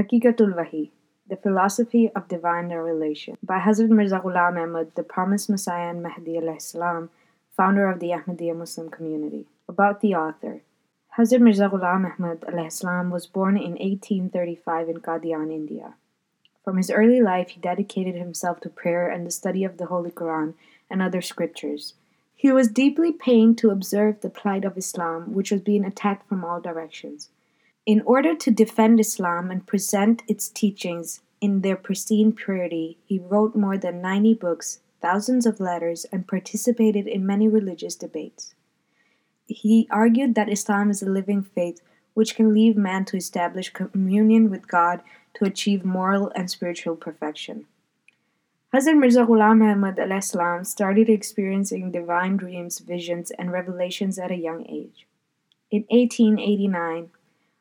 Hakikatul Wahi The Philosophy of Divine Revelation by Hazrat Mirza Ghulam Ahmad, the Promised Messiah and Mahdi salam, founder of the Ahmadiyya Muslim community. About the author Hazrat Mirza Ghulam Ahmad salam was born in 1835 in Qadian, India. From his early life, he dedicated himself to prayer and the study of the Holy Quran and other scriptures. He was deeply pained to observe the plight of Islam, which was being attacked from all directions. In order to defend Islam and present its teachings in their pristine purity, he wrote more than 90 books, thousands of letters, and participated in many religious debates. He argued that Islam is a living faith which can lead man to establish communion with God to achieve moral and spiritual perfection. Hazrat Mirza Ghulam Ahmad Islam started experiencing divine dreams, visions, and revelations at a young age. In 1889,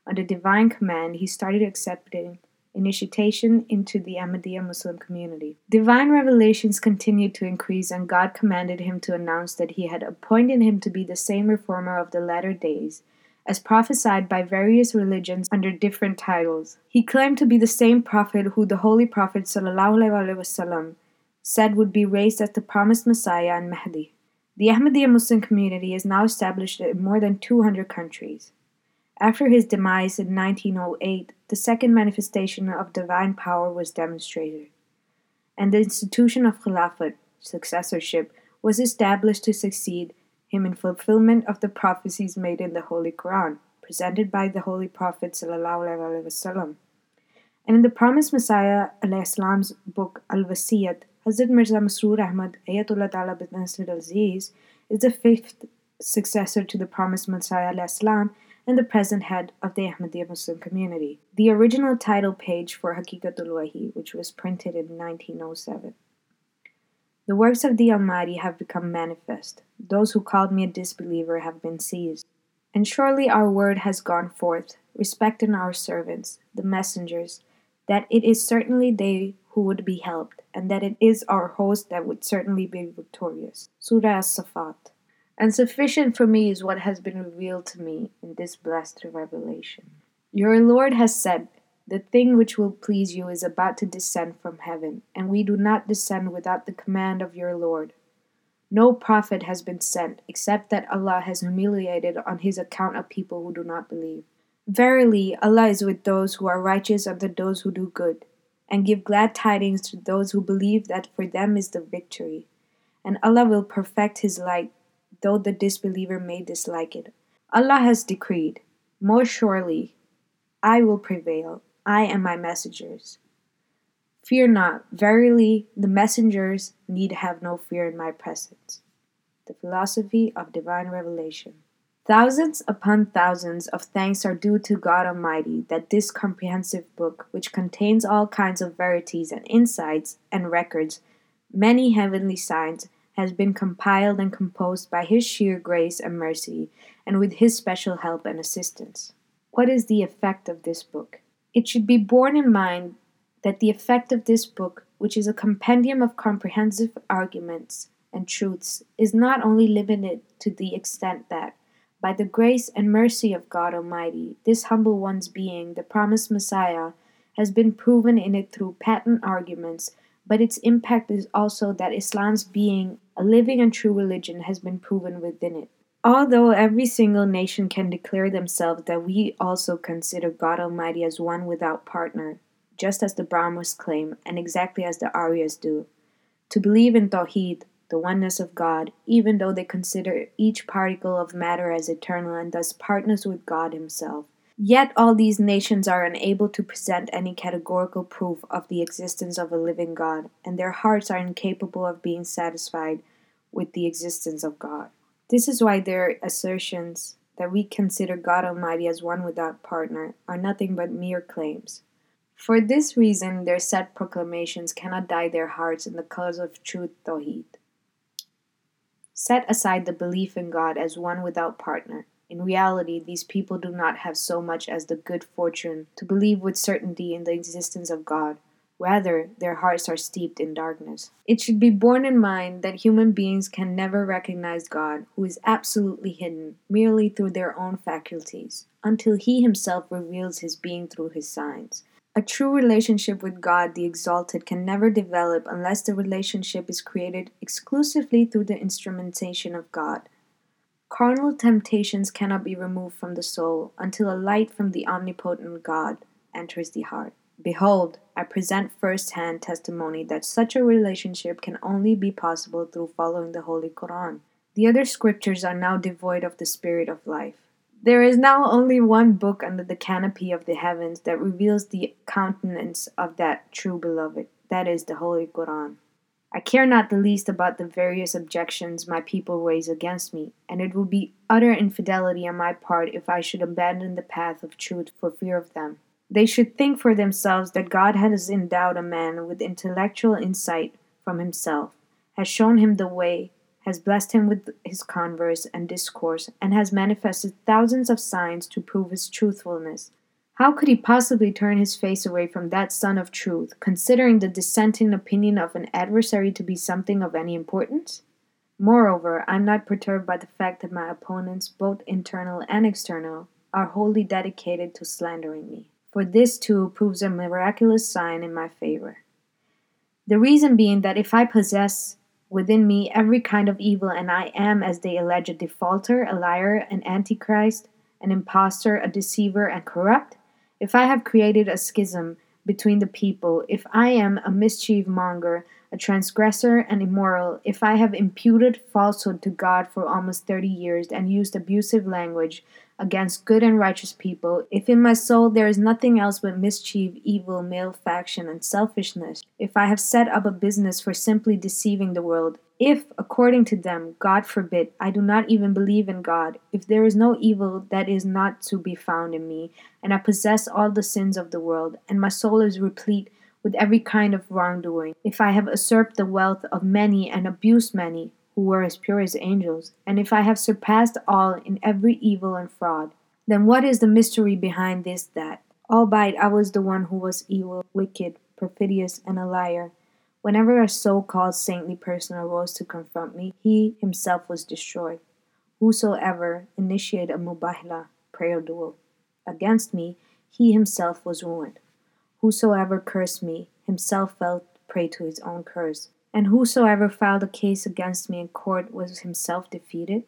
under divine command, he started accepting initiation into the Ahmadiyya Muslim community. Divine revelations continued to increase, and God commanded him to announce that he had appointed him to be the same reformer of the latter days as prophesied by various religions under different titles. He claimed to be the same prophet who the Holy Prophet ﷺ said would be raised as the promised Messiah and Mahdi. The Ahmadiyya Muslim community is now established in more than 200 countries. After his demise in 1908, the second manifestation of divine power was demonstrated, and the institution of Khilafat, successorship, was established to succeed him in fulfillment of the prophecies made in the Holy Quran, presented by the Holy Prophet ﷺ. And in the promised Messiah Islam's book Al Wasiyat, Hazrat Mirza Masroor Ahmad Ayyadahullahu Ta'ala binasrihil Aziz is the fifth successor to the promised Messiah Islam and the present head of the Ahmadiyya Muslim community. The original title page for Hakikatul Wahi, which was printed in 1907. The works of the Almighty have become manifest. Those who called me a disbeliever have been seized. And surely our word has gone forth, respecting our servants, the messengers, that it is certainly they who would be helped, and that it is our host that would certainly be victorious. Surah As-Safat. And sufficient for me is what has been revealed to me in this blessed revelation. Your Lord has said, the thing which will please you is about to descend from heaven, and we do not descend without the command of your Lord. No prophet has been sent, except that Allah has humiliated on his account a people who do not believe. Verily, Allah is with those who are righteous and with those who do good, and give glad tidings to those who believe that for them is the victory. And Allah will perfect His light, though the disbeliever may dislike it. Allah has decreed, Most surely, I will prevail I and my messengers. Fear not, verily, the messengers need have no fear in my presence. The Philosophy of Divine Revelation. Thousands upon thousands of thanks are due to God Almighty that this comprehensive book, which contains all kinds of verities and insights and records, many heavenly signs, has been compiled and composed by His sheer grace and mercy, and with His special help and assistance. What is the effect of this book? It should be borne in mind that the effect of this book, which is a compendium of comprehensive arguments and truths, is not only limited to the extent that, by the grace and mercy of God Almighty, this humble one's being, the promised Messiah, has been proven in it through patent arguments, but its impact is also that Islam's being a living and true religion has been proven within it. Although every single nation can declare themselves that we also consider God Almighty as one without partner, just as the Brahmins claim, and exactly as the Aryas do, to believe in Tawheed, the oneness of God, even though they consider each particle of matter as eternal and thus partners with God Himself. Yet all these nations are unable to present any categorical proof of the existence of a living God, and their hearts are incapable of being satisfied with the existence of God. This is why their assertions that we consider God Almighty as one without partner are nothing but mere claims. For this reason, their set proclamations cannot dye their hearts in the colors of truth Tawheed. Set aside the belief in God as one without partner. In reality, these people do not have so much as the good fortune to believe with certainty in the existence of God, Rather, their hearts are steeped in darkness. It should be borne in mind that human beings can never recognize God, who is absolutely hidden, merely through their own faculties, until He Himself reveals His being through His signs. A true relationship with God the Exalted can never develop unless the relationship is created exclusively through the instrumentation of God. Carnal temptations cannot be removed from the soul until a light from the omnipotent God enters the heart. Behold, I present first hand testimony that such a relationship can only be possible through following the Holy Quran. The other scriptures are now devoid of the spirit of life. There is now only one book under the canopy of the heavens that reveals the countenance of that true beloved, that is, the Holy Quran. I care not the least about the various objections my people raise against me, and it would be utter infidelity on my part if I should abandon the path of truth for fear of them. They should think for themselves that God has endowed a man with intellectual insight from himself, has shown him the way, has blessed him with his converse and discourse, and has manifested thousands of signs to prove his truthfulness. How could he possibly turn his face away from that sun of truth, considering the dissenting opinion of an adversary to be something of any importance? Moreover, I am not perturbed by the fact that my opponents, both internal and external, are wholly dedicated to slandering me, for this too proves a miraculous sign in my favor. The reason being that if I possess within me every kind of evil, and I am, as they allege, a defaulter, a liar, an antichrist, an impostor, a deceiver, and corrupt, if I have created a schism between the people, if I am a mischief monger, a transgressor, and immoral, if I have imputed falsehood to God for almost thirty years and used abusive language, against good and righteous people, if in my soul there is nothing else but mischief, evil, malefaction, and selfishness, if I have set up a business for simply deceiving the world, if, according to them, God forbid, I do not even believe in God, if there is no evil that is not to be found in me, and I possess all the sins of the world, and my soul is replete with every kind of wrongdoing, if I have usurped the wealth of many and abused many, who were as pure as angels, and if I have surpassed all in every evil and fraud, then what is the mystery behind this that, albeit I was the one who was evil, wicked, perfidious, and a liar, whenever a so called saintly person arose to confront me, he himself was destroyed. Whosoever initiated a mubahila, prayer duel, against me, he himself was ruined. Whosoever cursed me, himself fell prey to his own curse and whosoever filed a case against me in court was himself defeated?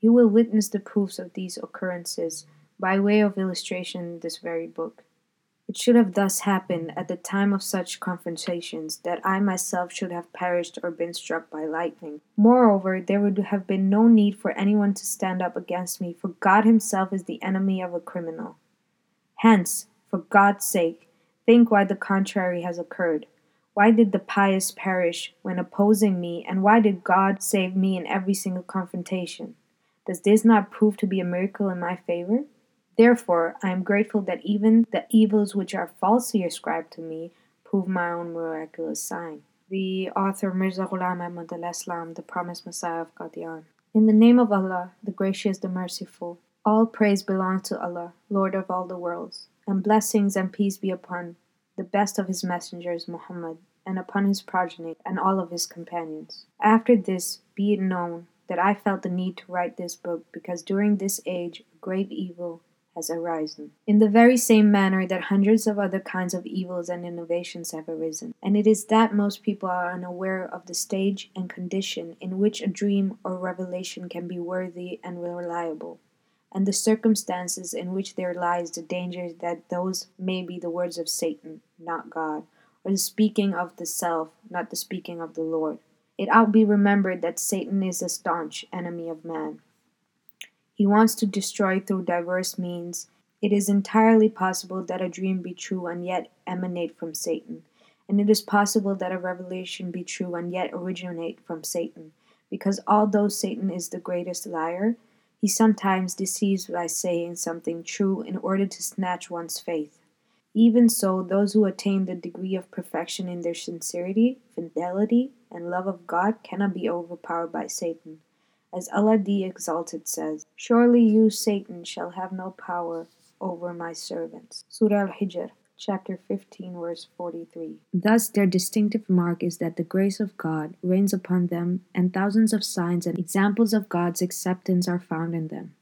You will witness the proofs of these occurrences by way of illustration in this very book. It should have thus happened at the time of such confrontations that I myself should have perished or been struck by lightning. Moreover, there would have been no need for anyone to stand up against me, for God Himself is the enemy of a criminal. Hence, for God's sake, think why the contrary has occurred. Why did the pious perish when opposing me, and why did God save me in every single confrontation? Does this not prove to be a miracle in my favor? Therefore, I am grateful that even the evils which are falsely ascribed to me prove my own miraculous sign. The author Mirza Ghulam Ahmad al Islam, the promised Messiah of Qadian. In the name of Allah, the gracious, the merciful, all praise belongs to Allah, Lord of all the worlds, and blessings and peace be upon the best of his messengers, Muhammad, and upon his progeny and all of his companions. After this, be it known that I felt the need to write this book because during this age a grave evil has arisen, in the very same manner that hundreds of other kinds of evils and innovations have arisen. And it is that most people are unaware of the stage and condition in which a dream or revelation can be worthy and reliable and the circumstances in which there lies the danger that those may be the words of Satan, not God, or the speaking of the self, not the speaking of the Lord. It ought be remembered that Satan is a staunch enemy of man. He wants to destroy through diverse means. It is entirely possible that a dream be true and yet emanate from Satan, and it is possible that a revelation be true and yet originate from Satan, because although Satan is the greatest liar, he sometimes deceives by saying something true in order to snatch one's faith. Even so, those who attain the degree of perfection in their sincerity, fidelity, and love of God cannot be overpowered by Satan. As Allah the Exalted says, Surely you, Satan, shall have no power over my servants. Surah Al Hijr chapter 15, verse 43. Thus, their distinctive mark is that the grace of God reigns upon them, and thousands of signs and examples of God's acceptance are found in them,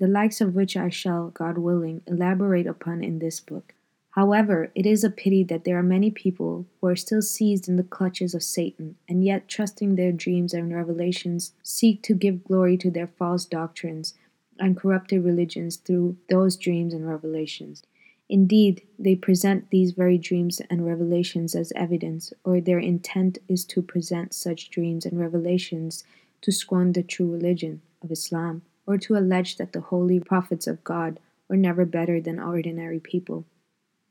the likes of which I shall, God willing, elaborate upon in this book. However, it is a pity that there are many people who are still seized in the clutches of Satan, and yet, trusting their dreams and revelations, seek to give glory to their false doctrines and corrupted religions through those dreams and revelations. Indeed, they present these very dreams and revelations as evidence, or their intent is to present such dreams and revelations to scorn the true religion of Islam, or to allege that the holy prophets of God were never better than ordinary people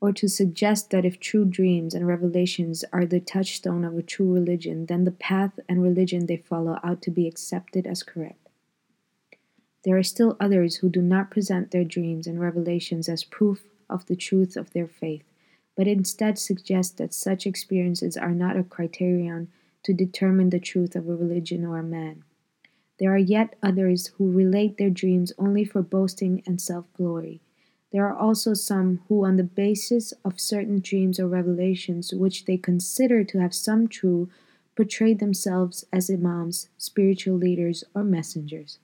or to suggest that if true dreams and revelations are the touchstone of a true religion, then the path and religion they follow ought to be accepted as correct. There are still others who do not present their dreams and revelations as proof of the truth of their faith, but instead suggest that such experiences are not a criterion to determine the truth of a religion or a man. There are yet others who relate their dreams only for boasting and self glory there are also some who, on the basis of certain dreams or revelations which they consider to have some truth, portray themselves as imams, spiritual leaders, or messengers.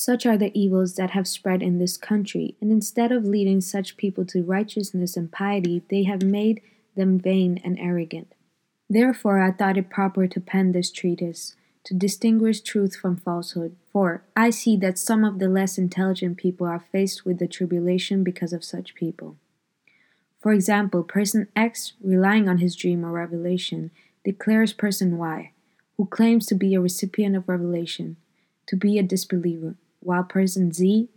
Such are the evils that have spread in this country, and instead of leading such people to righteousness and piety, they have made them vain and arrogant. Therefore, I thought it proper to pen this treatise to distinguish truth from falsehood. For I see that some of the less intelligent people are faced with the tribulation because of such people. For example, person X, relying on his dream or revelation, declares person Y, who claims to be a recipient of revelation, to be a disbeliever, while person Z,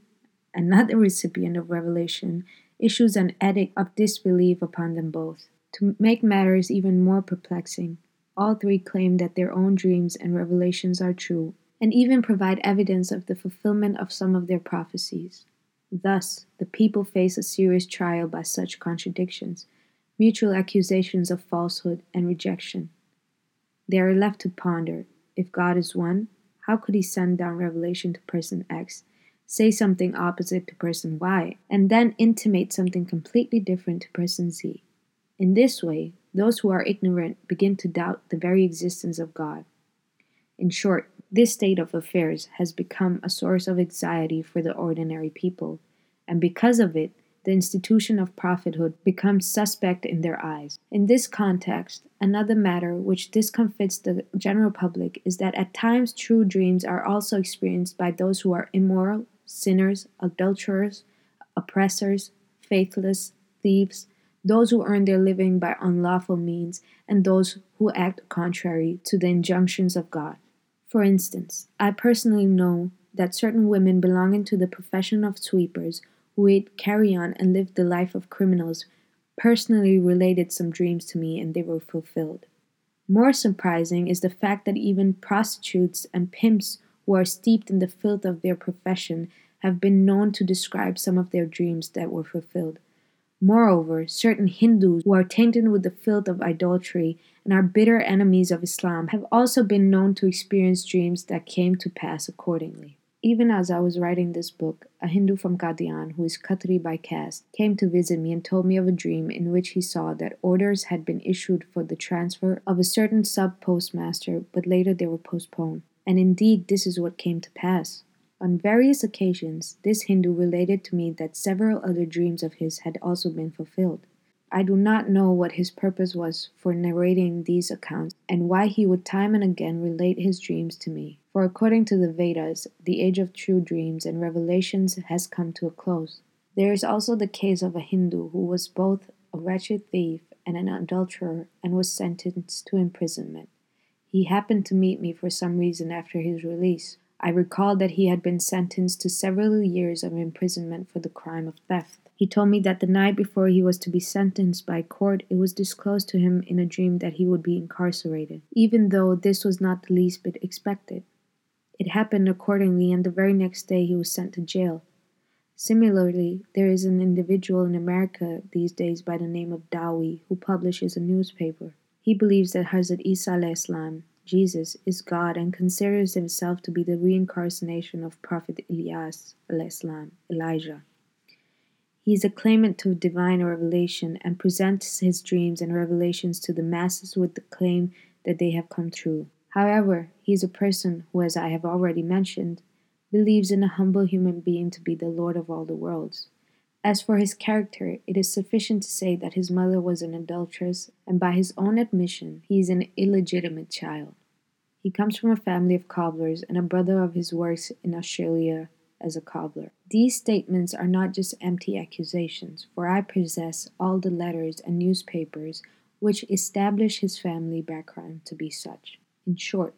another recipient of revelation, issues an edict of disbelief upon them both. To make matters even more perplexing, all three claim that their own dreams and revelations are true, and even provide evidence of the fulfillment of some of their prophecies. Thus, the people face a serious trial by such contradictions, mutual accusations of falsehood and rejection. They are left to ponder if God is one, how could he send down revelation to person X, say something opposite to person Y, and then intimate something completely different to person Z? In this way, those who are ignorant begin to doubt the very existence of God. In short, this state of affairs has become a source of anxiety for the ordinary people, and because of it, the institution of prophethood becomes suspect in their eyes. In this context, another matter which discomfits the general public is that at times true dreams are also experienced by those who are immoral, sinners, adulterers, oppressors, faithless, thieves, those who earn their living by unlawful means, and those who act contrary to the injunctions of God. For instance, I personally know that certain women belonging to the profession of sweepers who ate carrion and live the life of criminals personally related some dreams to me and they were fulfilled. More surprising is the fact that even prostitutes and pimps who are steeped in the filth of their profession have been known to describe some of their dreams that were fulfilled. Moreover, certain Hindus who are tainted with the filth of idolatry and are bitter enemies of Islam have also been known to experience dreams that came to pass accordingly. Even as I was writing this book, a Hindu from Qadian, who is Khatri by caste, came to visit me and told me of a dream in which he saw that orders had been issued for the transfer of a certain sub postmaster, but later they were postponed. And indeed, this is what came to pass. On various occasions, this Hindu related to me that several other dreams of his had also been fulfilled. I do not know what his purpose was for narrating these accounts and why he would time and again relate his dreams to me. For according to the Vedas, the age of true dreams and revelations has come to a close. There is also the case of a Hindu who was both a wretched thief and an adulterer and was sentenced to imprisonment. He happened to meet me for some reason after his release. I recalled that he had been sentenced to several years of imprisonment for the crime of theft. He told me that the night before he was to be sentenced by court, it was disclosed to him in a dream that he would be incarcerated, even though this was not the least bit expected. It happened accordingly, and the very next day he was sent to jail. Similarly, there is an individual in America these days by the name of Dowie who publishes a newspaper. He believes that Hazrat Isa Islam Jesus is God and considers himself to be the reincarnation of Prophet Elias, Elijah. He is a claimant to divine revelation and presents his dreams and revelations to the masses with the claim that they have come true. However, he is a person who, as I have already mentioned, believes in a humble human being to be the Lord of all the worlds. As for his character, it is sufficient to say that his mother was an adulteress, and by his own admission, he is an illegitimate child. He comes from a family of cobblers, and a brother of his works in Australia as a cobbler. These statements are not just empty accusations, for I possess all the letters and newspapers which establish his family background to be such. In short,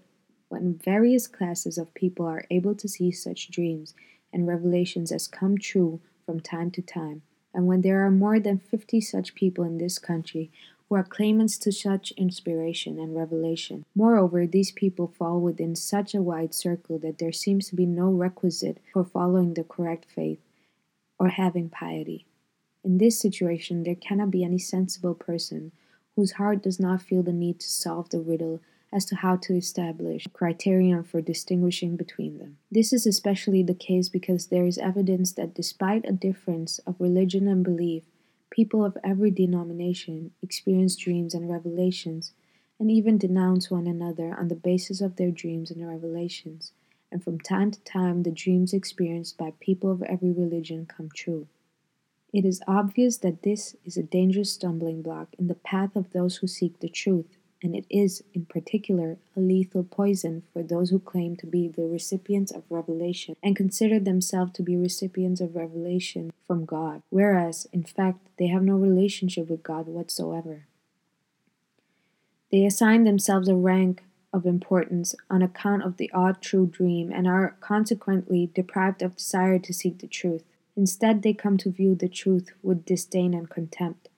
when various classes of people are able to see such dreams and revelations as come true from time to time, and when there are more than 50 such people in this country who are claimants to such inspiration and revelation. Moreover, these people fall within such a wide circle that there seems to be no requisite for following the correct faith or having piety. In this situation, there cannot be any sensible person whose heart does not feel the need to solve the riddle as to how to establish a criterion for distinguishing between them. This is especially the case because there is evidence that despite a difference of religion and belief, people of every denomination experience dreams and revelations and even denounce one another on the basis of their dreams and revelations, and from time to time the dreams experienced by people of every religion come true. It is obvious that this is a dangerous stumbling block in the path of those who seek the truth and it is, in particular, a lethal poison for those who claim to be the recipients of revelation and consider themselves to be recipients of revelation from God, whereas, in fact, they have no relationship with God whatsoever. They assign themselves a rank of importance on account of the odd true dream and are consequently deprived of desire to seek the truth. Instead, they come to view the truth with disdain and contempt.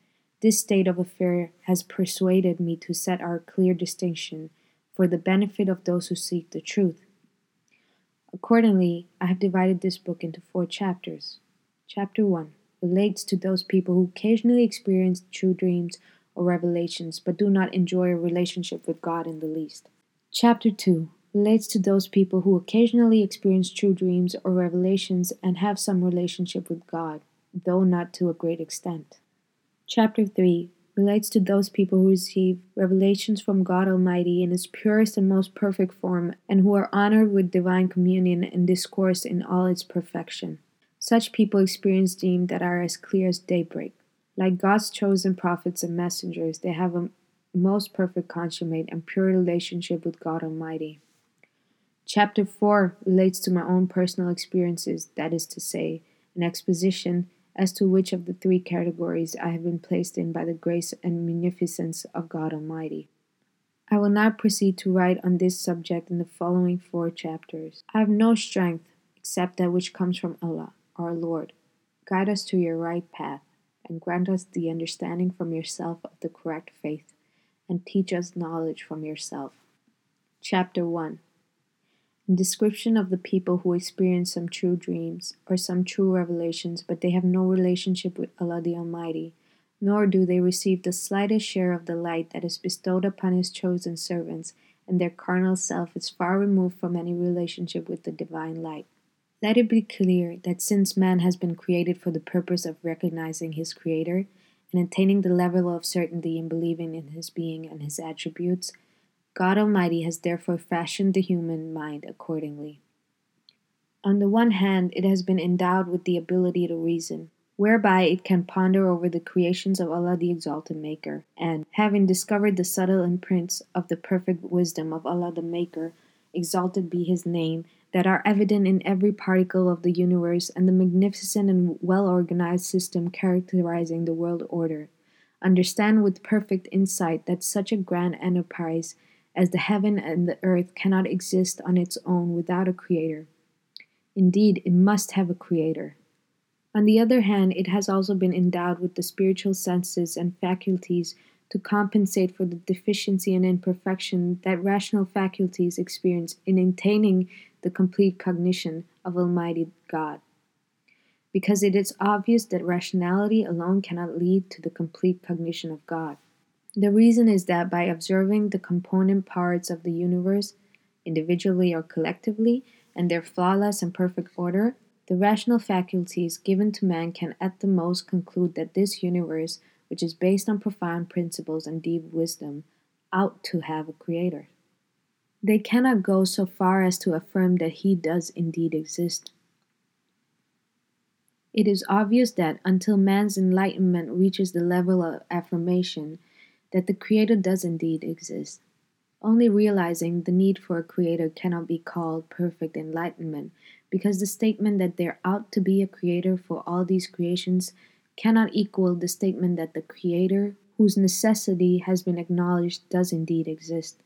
This state of affair has persuaded me to set our clear distinction for the benefit of those who seek the truth. Accordingly, I have divided this book into four chapters. Chapter 1 relates to those people who occasionally experience true dreams or revelations but do not enjoy a relationship with God in the least. Chapter 2 relates to those people who occasionally experience true dreams or revelations and have some relationship with God, though not to a great extent. Chapter 3 relates to those people who receive revelations from God Almighty in its purest and most perfect form, and who are honored with divine communion and discourse in all its perfection. Such people experience dreams that are as clear as daybreak. Like God's chosen prophets and messengers, they have a most perfect, consummate, and pure relationship with God Almighty. Chapter 4 relates to my own personal experiences, that is to say, an exposition as to which of the three categories I have been placed in by the grace and munificence of God Almighty. I will now proceed to write on this subject in the following four chapters. I have no strength except that which comes from Allah, our Lord. Guide us to your right path, and grant us the understanding from yourself of the correct faith, and teach us knowledge from yourself. Chapter 1 description of the people who experience some true dreams or some true revelations, but they have no relationship with Allah the Almighty, nor do they receive the slightest share of the light that is bestowed upon His chosen servants, and their carnal self is far removed from any relationship with the divine light. Let it be clear that since man has been created for the purpose of recognizing his Creator and attaining the level of certainty in believing in his being and his attributes, God Almighty has therefore fashioned the human mind accordingly. On the one hand, it has been endowed with the ability to reason, whereby it can ponder over the creations of Allah the Exalted Maker, and, having discovered the subtle imprints of the perfect wisdom of Allah the Maker, exalted be His name, that are evident in every particle of the universe and the magnificent and well organized system characterizing the world order, understand with perfect insight that such a grand enterprise as the heaven and the earth cannot exist on its own without a creator. Indeed, it must have a creator. On the other hand, it has also been endowed with the spiritual senses and faculties to compensate for the deficiency and imperfection that rational faculties experience in attaining the complete cognition of Almighty God. Because it is obvious that rationality alone cannot lead to the complete cognition of God. The reason is that by observing the component parts of the universe, individually or collectively, and their flawless and perfect order, the rational faculties given to man can at the most conclude that this universe, which is based on profound principles and deep wisdom, ought to have a creator. They cannot go so far as to affirm that he does indeed exist. It is obvious that until man's enlightenment reaches the level of affirmation that the Creator does indeed exist, only realizing the need for a Creator cannot be called perfect enlightenment, because the statement that there ought to be a Creator for all these creations cannot equal the statement that the Creator, whose necessity has been acknowledged, does indeed exist.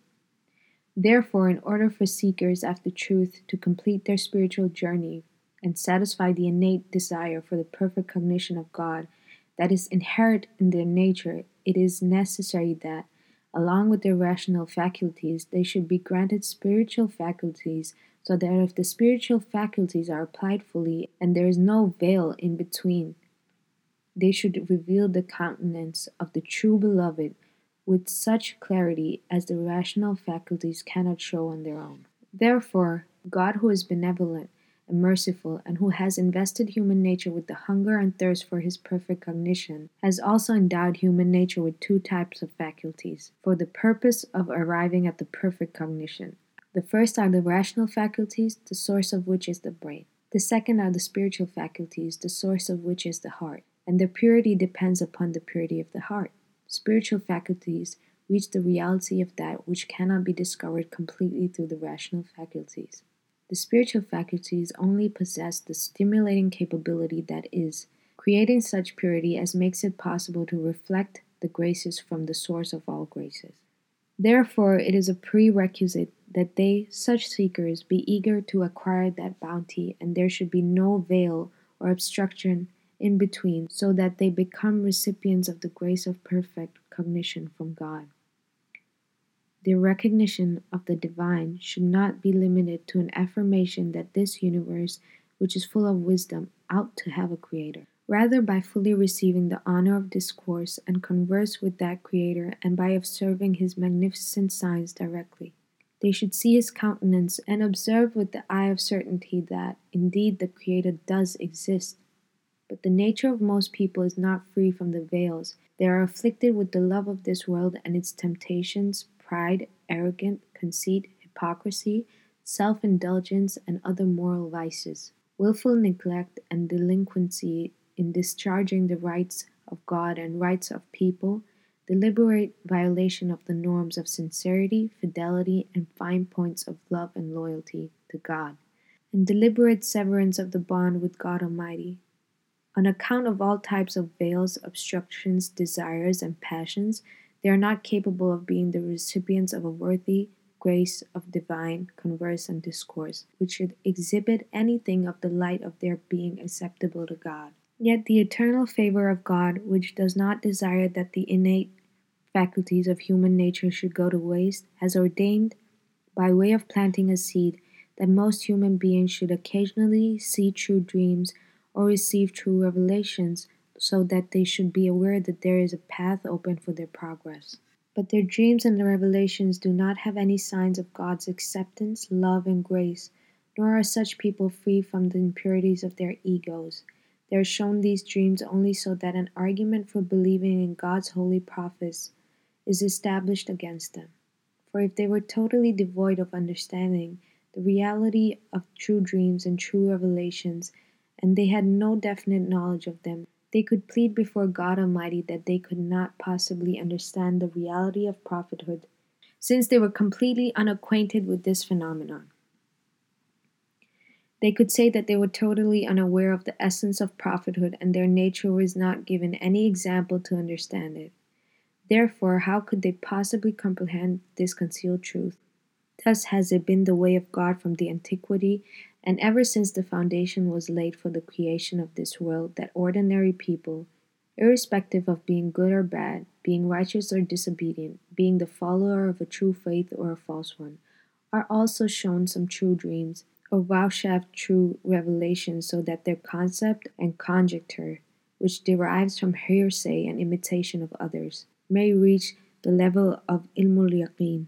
Therefore, in order for seekers after truth to complete their spiritual journey and satisfy the innate desire for the perfect cognition of God that is inherent in their nature, it is necessary that, along with their rational faculties, they should be granted spiritual faculties, so that if the spiritual faculties are applied fully and there is no veil in between, they should reveal the countenance of the true beloved with such clarity as the rational faculties cannot show on their own. Therefore, God, who is benevolent, and merciful, and who has invested human nature with the hunger and thirst for his perfect cognition, has also endowed human nature with two types of faculties, for the purpose of arriving at the perfect cognition. The first are the rational faculties, the source of which is the brain. The second are the spiritual faculties, the source of which is the heart, and their purity depends upon the purity of the heart. Spiritual faculties reach the reality of that which cannot be discovered completely through the rational faculties. The spiritual faculties only possess the stimulating capability that is, creating such purity as makes it possible to reflect the graces from the source of all graces. Therefore, it is a prerequisite that they, such seekers, be eager to acquire that bounty, and there should be no veil or obstruction in between, so that they become recipients of the grace of perfect cognition from God. The recognition of the divine should not be limited to an affirmation that this universe, which is full of wisdom, ought to have a creator. Rather, by fully receiving the honor of discourse and converse with that creator, and by observing his magnificent signs directly. They should see his countenance and observe with the eye of certainty that, indeed, the Creator does exist. But the nature of most people is not free from the veils. They are afflicted with the love of this world and its temptations, pride, arrogance, conceit, hypocrisy, self indulgence, and other moral vices, willful neglect and delinquency in discharging the rights of God and rights of people, deliberate violation of the norms of sincerity, fidelity, and fine points of love and loyalty to God, and deliberate severance of the bond with God Almighty. On account of all types of veils, obstructions, desires, and passions, they are not capable of being the recipients of a worthy grace of divine converse and discourse, which should exhibit anything of the light of their being acceptable to God. Yet the eternal favor of God, which does not desire that the innate faculties of human nature should go to waste, has ordained, by way of planting a seed, that most human beings should occasionally see true dreams or receive true revelations so that they should be aware that there is a path open for their progress. But their dreams and revelations do not have any signs of God's acceptance, love, and grace, nor are such people free from the impurities of their egos. They are shown these dreams only so that an argument for believing in God's holy prophets is established against them. For if they were totally devoid of understanding the reality of true dreams and true revelations, and they had no definite knowledge of them, they could plead before God Almighty that they could not possibly understand the reality of prophethood, since they were completely unacquainted with this phenomenon. They could say that they were totally unaware of the essence of prophethood, and their nature was not given any example to understand it. Therefore, how could they possibly comprehend this concealed truth? Thus has it been the way of God from the antiquity and ever since the foundation was laid for the creation of this world, that ordinary people, irrespective of being good or bad, being righteous or disobedient, being the follower of a true faith or a false one, are also shown some true dreams or vouchsafed true revelations, so that their concept and conjecture, which derives from hearsay and imitation of others, may reach the level of ilmul yaqeen,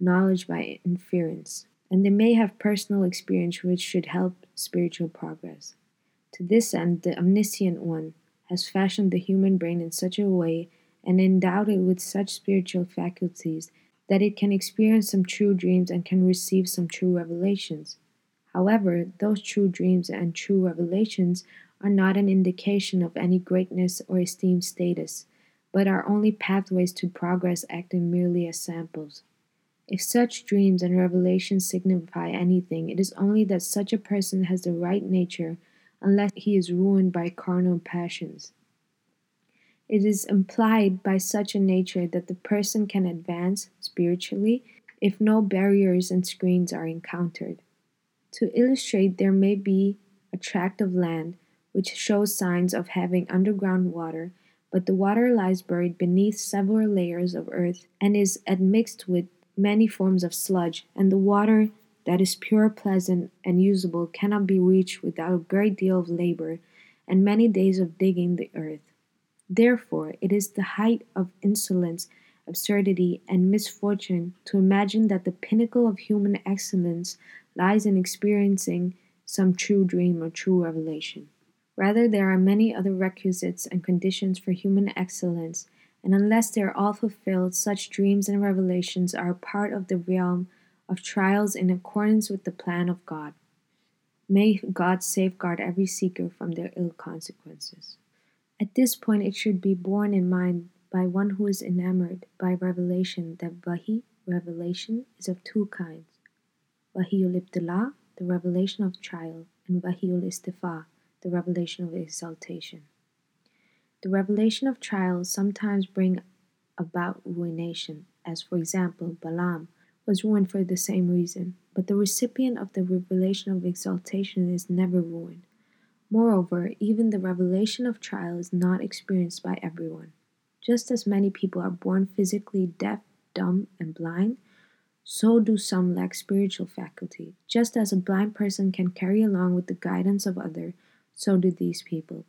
knowledge by inference and they may have personal experience which should help spiritual progress. To this end, the Omniscient One has fashioned the human brain in such a way and endowed it with such spiritual faculties that it can experience some true dreams and can receive some true revelations. However, those true dreams and true revelations are not an indication of any greatness or esteemed status, but are only pathways to progress acting merely as samples. If such dreams and revelations signify anything, it is only that such a person has the right nature unless he is ruined by carnal passions. It is implied by such a nature that the person can advance spiritually if no barriers and screens are encountered. To illustrate, there may be a tract of land which shows signs of having underground water, but the water lies buried beneath several layers of earth and is admixed with many forms of sludge, and the water that is pure, pleasant, and usable cannot be reached without a great deal of labor and many days of digging the earth. Therefore, it is the height of insolence, absurdity, and misfortune to imagine that the pinnacle of human excellence lies in experiencing some true dream or true revelation. Rather, there are many other requisites and conditions for human excellence and unless they are all fulfilled, such dreams and revelations are part of the realm of trials in accordance with the plan of God. May God safeguard every seeker from their ill consequences. At this point, it should be borne in mind by one who is enamored by revelation that Wahi, revelation, is of two kinds Wahyul Ibtila, the revelation of trial, and Wahyul Istifa, the revelation of exaltation. The revelation of trials sometimes bring about ruination, as for example, Balaam was ruined for the same reason, but the recipient of the revelation of exaltation is never ruined. Moreover, even the revelation of trial is not experienced by everyone. Just as many people are born physically deaf, dumb, and blind, so do some lack spiritual faculty. Just as a blind person can carry along with the guidance of others, so do these people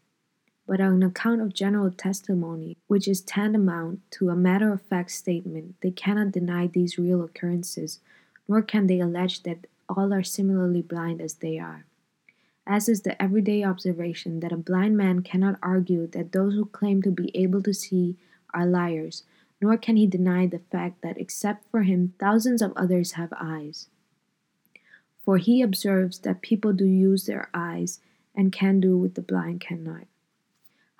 but on account of general testimony, which is tantamount to a matter of fact statement, they cannot deny these real occurrences, nor can they allege that all are similarly blind as they are. As is the everyday observation that a blind man cannot argue that those who claim to be able to see are liars, nor can he deny the fact that except for him, thousands of others have eyes. For he observes that people do use their eyes and can do what the blind cannot.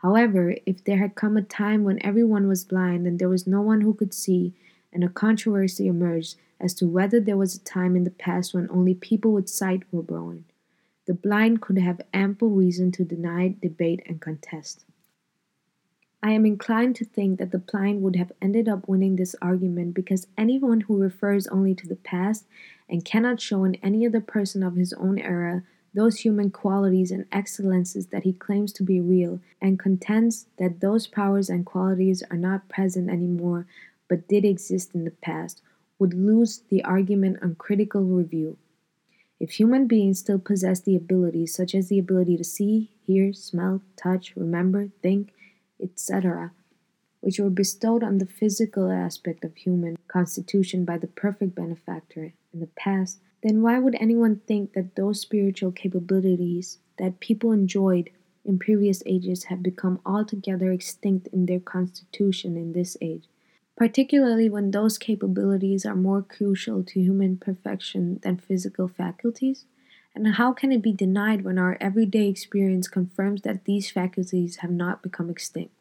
However, if there had come a time when everyone was blind and there was no one who could see, and a controversy emerged as to whether there was a time in the past when only people with sight were born, the blind could have ample reason to deny, debate, and contest. I am inclined to think that the blind would have ended up winning this argument because anyone who refers only to the past and cannot show in any other person of his own era those human qualities and excellences that he claims to be real, and contends that those powers and qualities are not present anymore but did exist in the past, would lose the argument on critical review. If human beings still possess the abilities, such as the ability to see, hear, smell, touch, remember, think, etc., which were bestowed on the physical aspect of human constitution by the perfect benefactor in the past, then why would anyone think that those spiritual capabilities that people enjoyed in previous ages have become altogether extinct in their constitution in this age? Particularly when those capabilities are more crucial to human perfection than physical faculties? And how can it be denied when our everyday experience confirms that these faculties have not become extinct?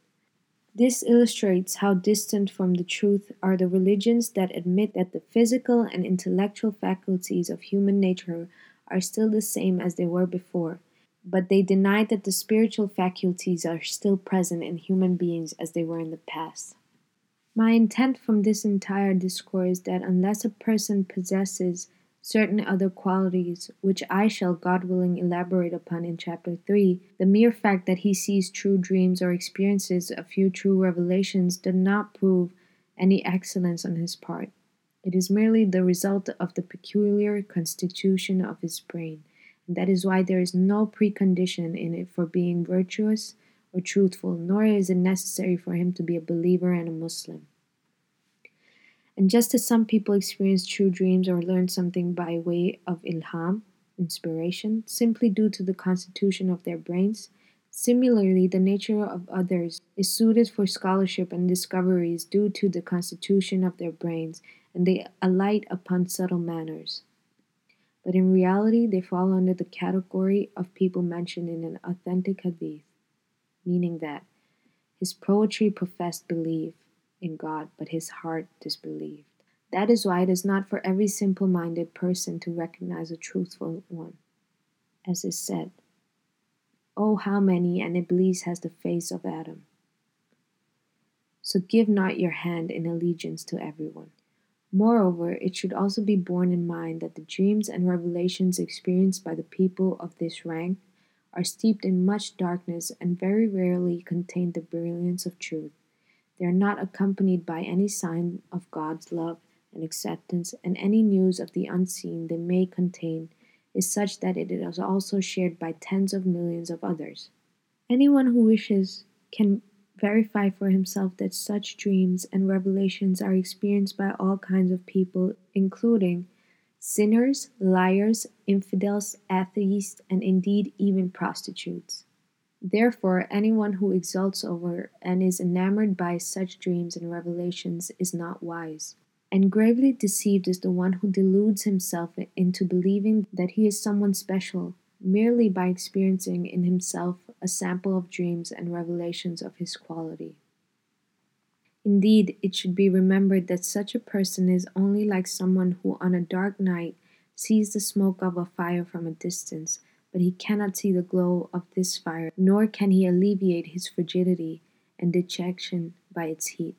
This illustrates how distant from the truth are the religions that admit that the physical and intellectual faculties of human nature are still the same as they were before, but they deny that the spiritual faculties are still present in human beings as they were in the past. My intent from this entire discourse is that unless a person possesses certain other qualities, which I shall, God willing, elaborate upon in chapter 3, the mere fact that he sees true dreams or experiences a few true revelations does not prove any excellence on his part. It is merely the result of the peculiar constitution of his brain, and that is why there is no precondition in it for being virtuous or truthful, nor is it necessary for him to be a believer and a Muslim. And just as some people experience true dreams or learn something by way of ilham, inspiration, simply due to the constitution of their brains, similarly, the nature of others is suited for scholarship and discoveries due to the constitution of their brains, and they alight upon subtle manners. but in reality they fall under the category of people mentioned in an authentic hadith, meaning that his poetry professed belief in God, but his heart disbelieved. That is why it is not for every simple minded person to recognize a truthful one. As is said, Oh, how many an Iblis has the face of Adam. So give not your hand in allegiance to everyone. Moreover, it should also be borne in mind that the dreams and revelations experienced by the people of this rank are steeped in much darkness and very rarely contain the brilliance of truth. They are not accompanied by any sign of God's love and acceptance, and any news of the unseen they may contain is such that it is also shared by tens of millions of others. Anyone who wishes can verify for himself that such dreams and revelations are experienced by all kinds of people, including sinners, liars, infidels, atheists, and indeed even prostitutes. Therefore, anyone who exults over and is enamored by such dreams and revelations is not wise. And gravely deceived is the one who deludes himself into believing that he is someone special merely by experiencing in himself a sample of dreams and revelations of his quality. Indeed, it should be remembered that such a person is only like someone who on a dark night sees the smoke of a fire from a distance, but he cannot see the glow of this fire, nor can he alleviate his frigidity and dejection by its heat.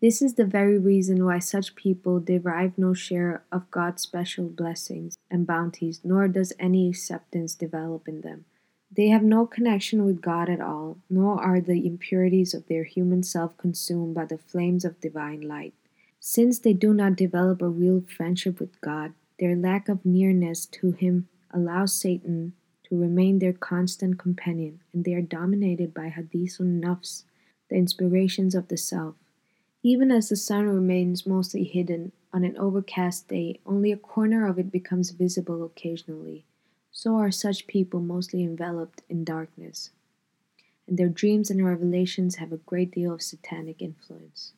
This is the very reason why such people derive no share of God's special blessings and bounties, nor does any acceptance develop in them. They have no connection with God at all, nor are the impurities of their human self consumed by the flames of divine light. Since they do not develop a real friendship with God, their lack of nearness to Him allows Satan to remain their constant companion, and they are dominated by hadithun nafs, the inspirations of the self. Even as the sun remains mostly hidden, on an overcast day only a corner of it becomes visible occasionally, so are such people mostly enveloped in darkness, and their dreams and revelations have a great deal of satanic influence.